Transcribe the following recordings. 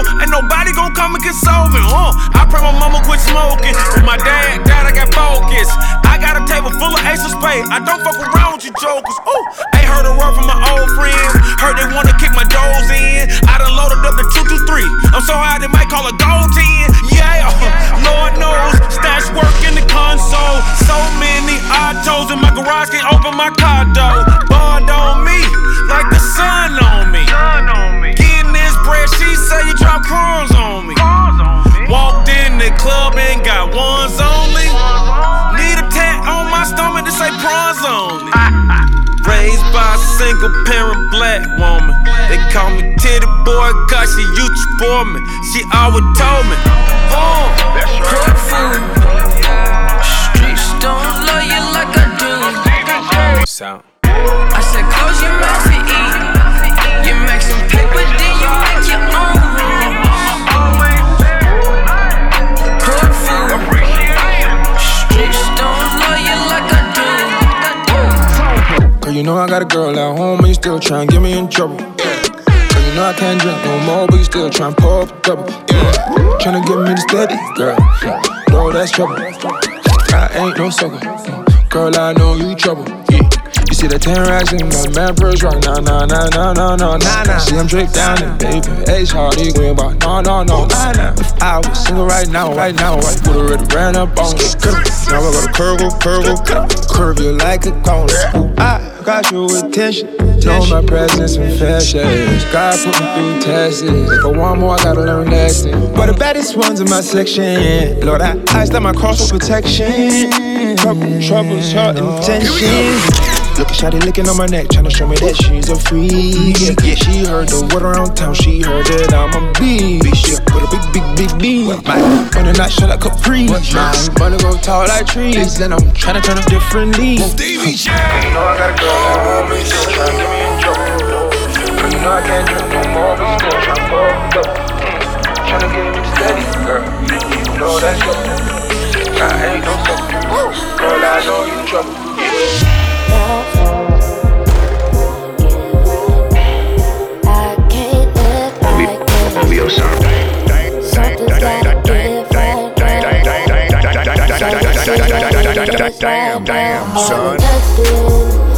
successful, ain't nobody gon' come and console me. Uh, I pray my mama quit smoking. With my dad, dad, I got focus. I got a table full of aces pay. I don't fuck around with you jokers. Ooh, ain't heard a word from my old friends. Heard they wanna kick my doors in. I done loaded up the 223. I'm so high they might call a gold 10. Yeah, Lord knows. Stash work in the console. So many autos in my garage can't open my car door. Bud on me, like the sun on you crumbs on me. Walked in the club and got ones only. Need a tat on my stomach to say prawns only. Raised by a single parent black woman. They call me titty boy, cause she used to for me. She always told me, oh, Cook food. Streets don't love you like I do. Sound. I said, close your mouth you know I got a girl at home, and you still trying to get me in trouble. Yeah. You know I can't drink no more, but you still trying to pour up a double. Yeah. Trying to get me to steady, girl. No, that's trouble. I ain't no sucker. Girl, I know you trouble. See the 10 racks in my man purse right now, nah, nah, nah, nah, nah, nah, nah. See, I'm Drake down and baby. H Hardy Green, but no, no, no, nah, nah. If I was single right now, right now, I would've already ran up on me. Now I gotta curve, curve, curve you like a cone. I got your attention. Know my presence and fashions. God put me through tests. If I want more, I gotta learn lessons. But the baddest ones in my section. Lord, I iced out my cross for protection. Trouble, troubles, her intentions. Look at Shotty licking on my neck, tryna show me that she's a freak. Yeah, yeah, she heard the word around town, she heard that I'm a beast. Yeah, with a big, big, big beat. My wanna not shut like Capri. My wanna go tall like trees, and I'm tryna turn up different leagues. You know I got a girl at home, and still tryna get me in trouble. Girl, you know I can't drink no more, but still tryna pour up. Tryna get me steady, girl. You know that's your I ain't no sucker. Girl, I know you trouble. This. Something's gotta give right Damn, damn, son.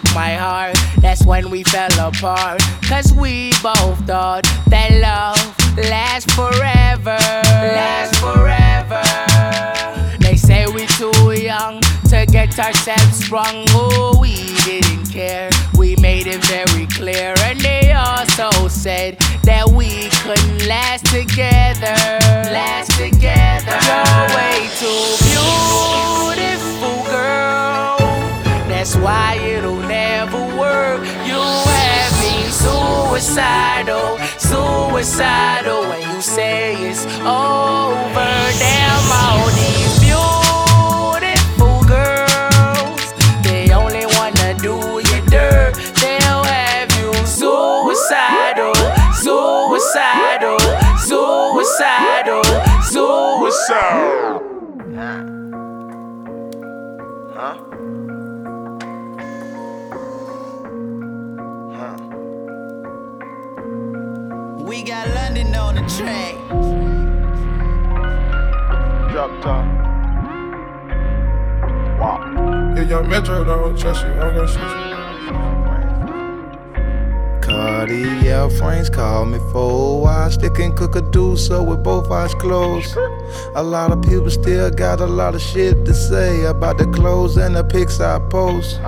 Took my heart, that's when we fell apart. Cause we both thought that love lasts forever. Lasts forever. They say we too young to get ourselves sprung. Oh, we didn't care. We made it very clear. And they also said that we couldn't last together. Last together. You're way too That's why it'll never work. You have me suicidal, suicidal when you say it's over. Damn, all these beautiful girls, they only wanna do you dirt. They'll have you suicidal, suicidal, suicidal, suicidal. suicide. Huh? Huh? Track. Drop top. Wow. If young Metro don't trust you, I'm gonna shoot you. Cartier frames call me for a while. Stick and cook a do so with both eyes closed. A lot of people still got a lot of shit to say about the clothes and the pics I post.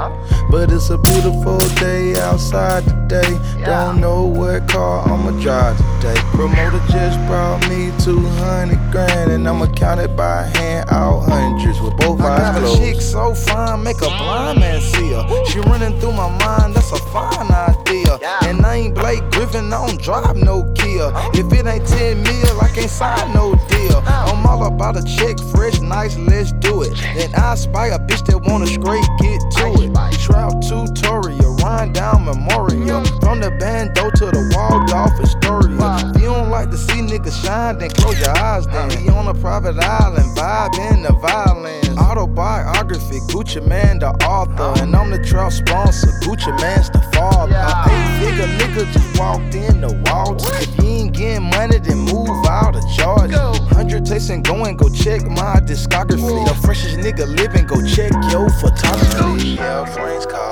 But it's a beautiful day outside today. Don't know what car I'ma drive today. Promoter just brought me 200 grand, and I'ma count it by hand out hundreds with both I eyes got a chick so fine, make a blind man see her. She running through my mind, that's a fine idea. And I ain't Blake Griffin, I don't drive no Kia. Oh. If it ain't 10 mil, I can't sign no deal. Oh. I'm all about a check, fresh, nice, let's do it. And I spy a bitch that wanna straight get to it. Trout tutorial, run down memorial. From the bando to the Waldorf Astoria. If you don't like to see niggas shine, then close your eyes then. We on a private island, vibe in the violence. Autobiography, Gucci Mane, the author. And I'm the trout sponsor, Gucci Mane's the father. A eight figure nigga just walked in the Waltz. If you ain't getting money, then move out of Georgia. 100 takes and go and go check my discography. The freshest nigga living, go check your photography. Yeah, friends call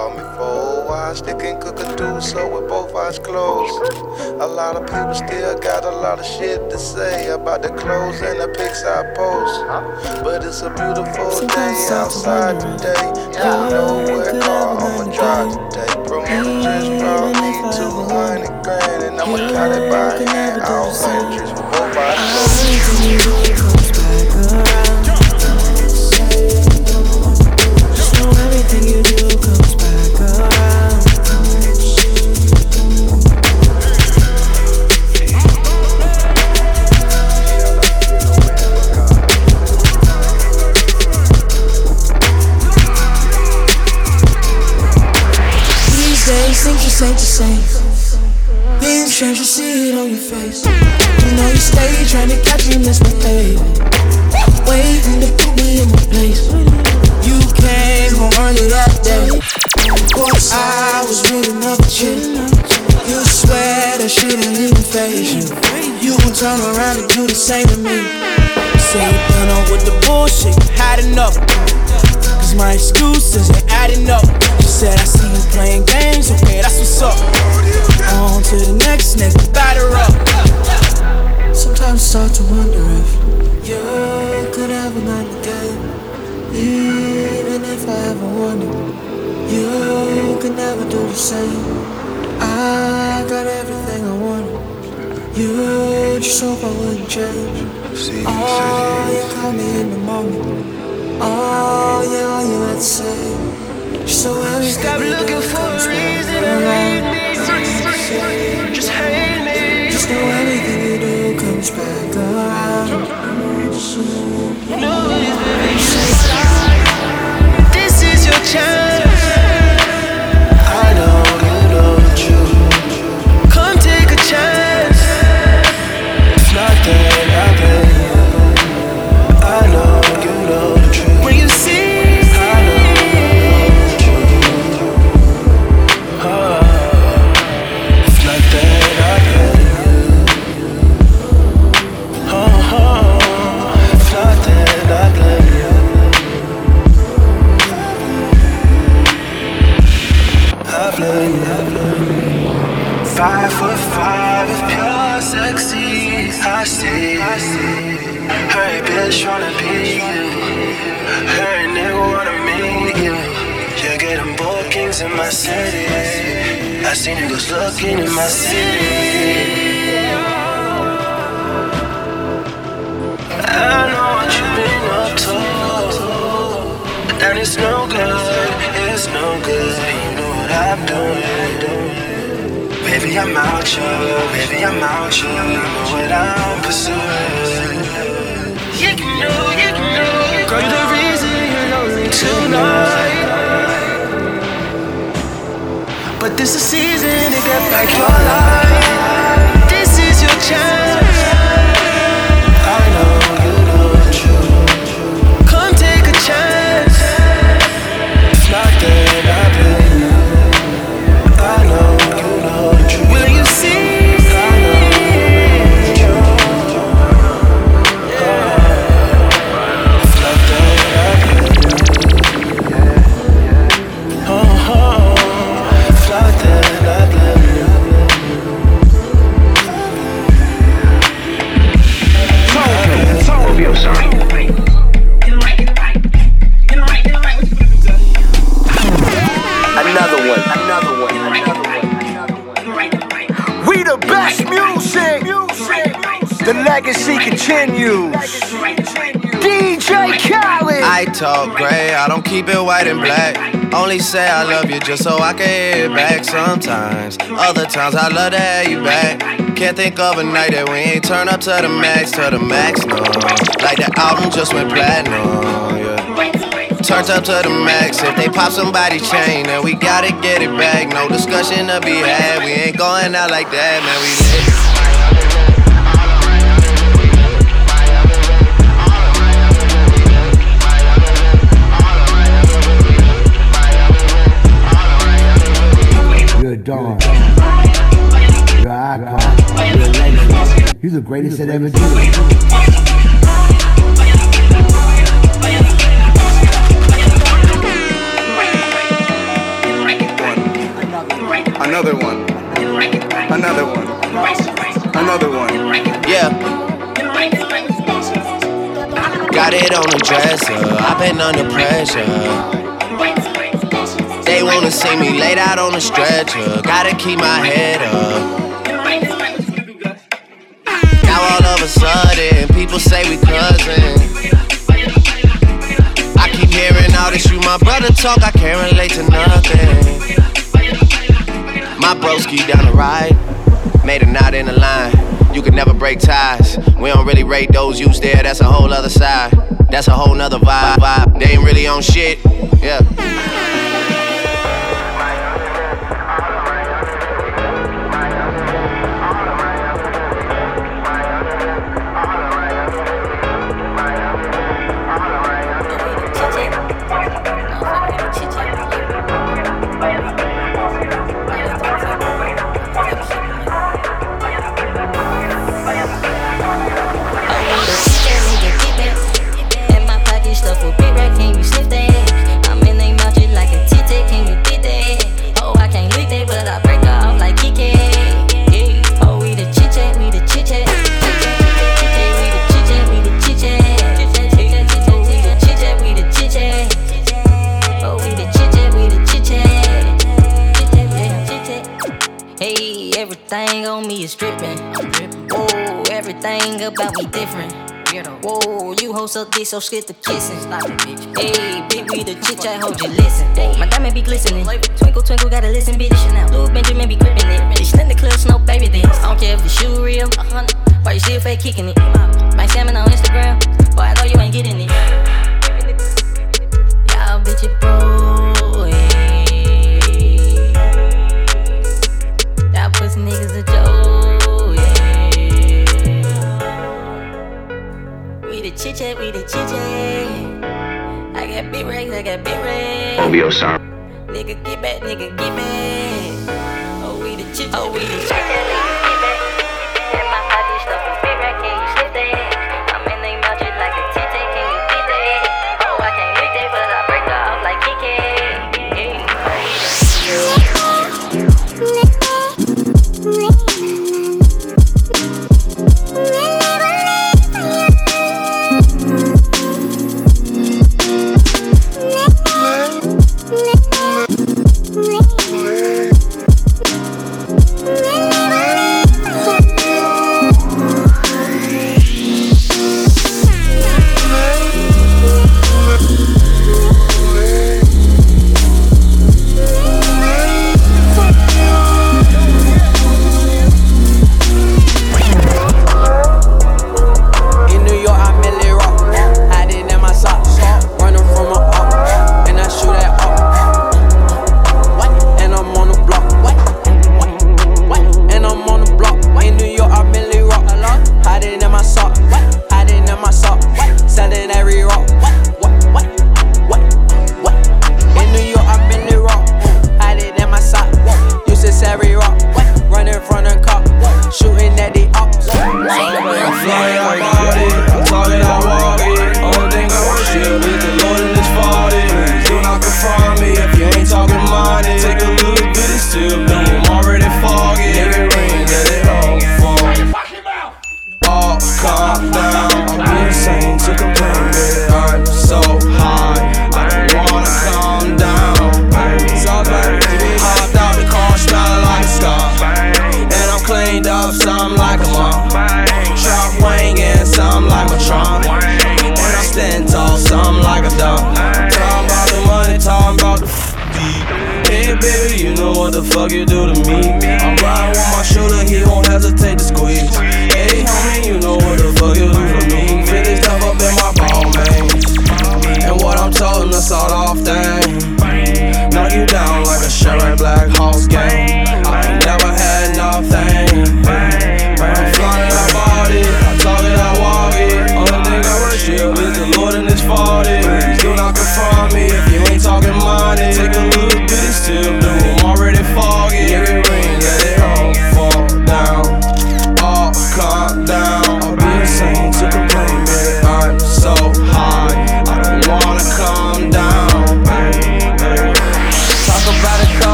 me for a while. Stick and cook a do so with both eyes closed. A lot of people still got a lot of shit to say about the clothes and the pics I post. But it's a beautiful day outside today. Don't know what car I'ma drive today. Promoter just brought me 200 grand, and I'ma count it by hand out hundreds with both eyes closed. Same to me. Say you done up with the bullshit, had enough. Cause my excuses ain't adding up. She said, I see you playing games, okay, that's what's up. On to the next nigga, batter up. Sometimes I start to wonder if you could ever not again. Even if I ever wanted, you could never do the same. I got everything I wanted. You just hope I wouldn't change. Oh, you caught me in the moment. Oh, ah, yeah, all you had to say. So everything Stop looking for a reason to around. hate me. Just Five foot five is pure sexy. I see. Hey, bitch, wanna be you. Hey, nigga, wanna meet you. You get them bookings in my city. I see niggas looking in my city. I know what you've been up to. And it's no good, it's no good. I'm doing. Baby, I'm out here, baby, I'm out here. Know what I'm pursuing. You can know, you can know. Girl, you're the reason you're lonely tonight. But this is season to get back your life. DJ Khaled. I talk gray, I don't keep it white and black. Only say I love you just so I can hear it back sometimes. Other times I love to have you back. Can't think of a night that we ain't turn up to the max, to the max, no. Like the album just went platinum, yeah. Turned up to the max. If they pop somebody chain, then we gotta get it back. No discussion to be had. We ain't going out like that, man. We lit. The greatest that ever did. Another one. Another one. Another one. Yeah. Got it on the dresser. I've been under pressure. They wanna see me laid out on the stretcher. Gotta keep my head up. A sudden, people say we cousins. I keep hearing all this, you my brother talk, I can't relate to nothing. My broski down the ride, made a knot in the line. You can never break ties. We don't really rate those you there, that's a whole other side. That's a whole nother vibe. vibe. They ain't really on shit. Yeah. About me different. Whoa, you hoes up this so scared to kissing. Bitch. Hey, bitch, we the chit chat, hold you listen. My diamond be glistening. Twinkle, twinkle, gotta listen, bitch. Now, blue Benjamin be gripping it. Bitch, let the clip snow, baby this. I don't care if the shoe real. Why you still fake kicking it? My salmon on Instagram. Boy, I know you ain't getting it. Y'all bitch it bro. Chit chat, we the chit chat. I got big racks, I got big racks. OBO sorry. Nigga get back, nigga get back. Oh, we the chit chat, oh, we the chit chat.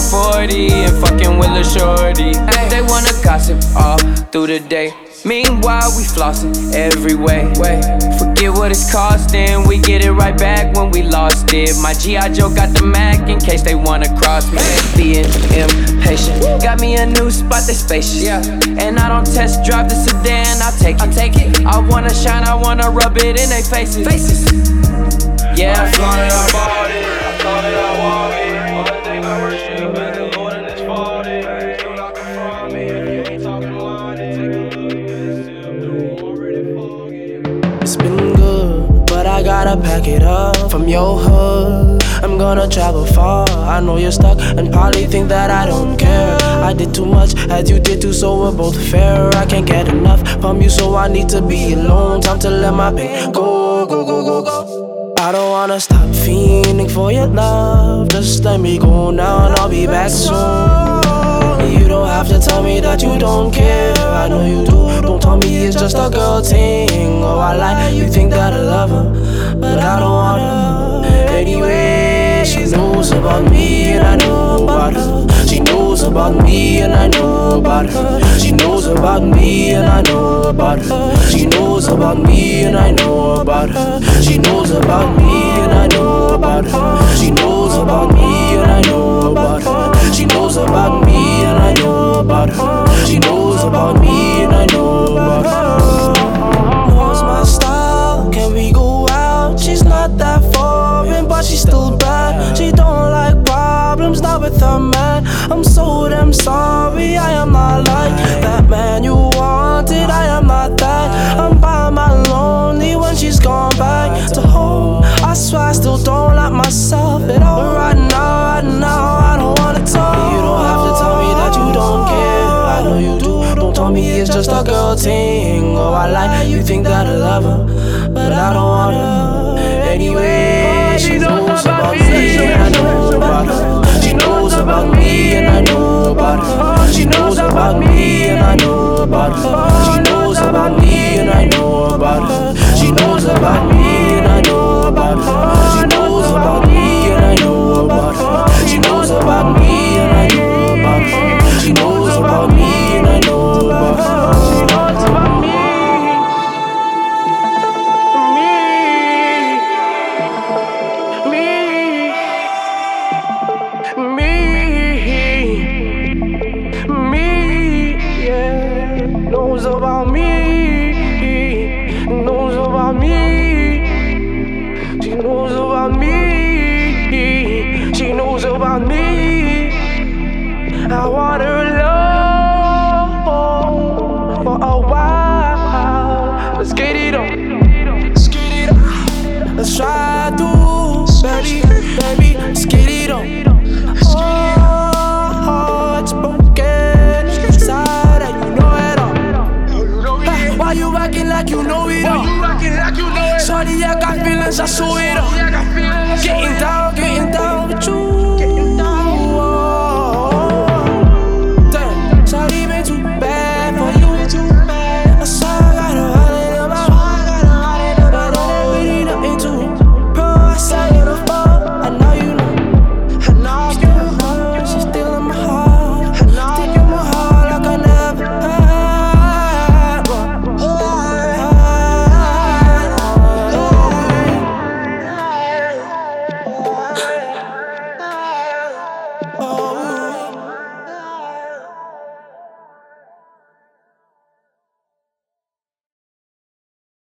40 and fucking with a shorty. They wanna gossip all through the day. Meanwhile, we flossing every way. Forget what it's costing, we get it right back when we lost it. My G.I. Joe got the Mac in case they wanna cross me. Being impatient, got me a new spot that's spacious. And I don't test drive the sedan, I'll take it. I'll take it. I wanna shine, I wanna rub it in their faces. Faces. Yeah. I'm flying, I bought it. I thought it, I walk gotta pack it up from your hood. I'm gonna travel far. I know you're stuck and probably think that I don't care. I did too much as you did too, so we're both fair. I can't get enough from you, so I need to be alone. Time to let my pain go, go, go, go, go. I don't wanna stop fiending for your love. Just let me go now and I'll be back soon. You don't have to tell me that you don't care. I know you do. Don't tell me it's just a girl thing. Oh, I like you think that I love her, but I don't want her. Anyway, she knows about me and I know about her. She knows about me and I know about her. She knows about me and I know about her. She knows about me and I know about her. She knows about me and I know about her. She knows about me and I know about her. She knows about me about her. She knows about me and I know about her. Knows my style. Can we go out? She's not that foreign, but she's still bad. She don't like problems, not with her man. I'm so damn sorry. I am not like that man you wanted. I am not that. I'm by my lonely when she's gone back to home. I swear I still don't like myself at all. But right now, right now, I don't wanna talk. You don't have to tell me that you don't do. Me it's just a girl thing. Oh, I like you think that I love her, but I don't want her. Anyway, she knows about me and I know about her. She knows about me and I know about her. She knows about me and I know about her. She knows about me and I know about her. She knows about me and I know about her. She knows about me and I know about her. She knows about me Knows about me. Knows about me. She knows about me. She knows about me. I want her alone for a while. Let's get it on. Let's try to, baby, baby. Let's get it on. to it all.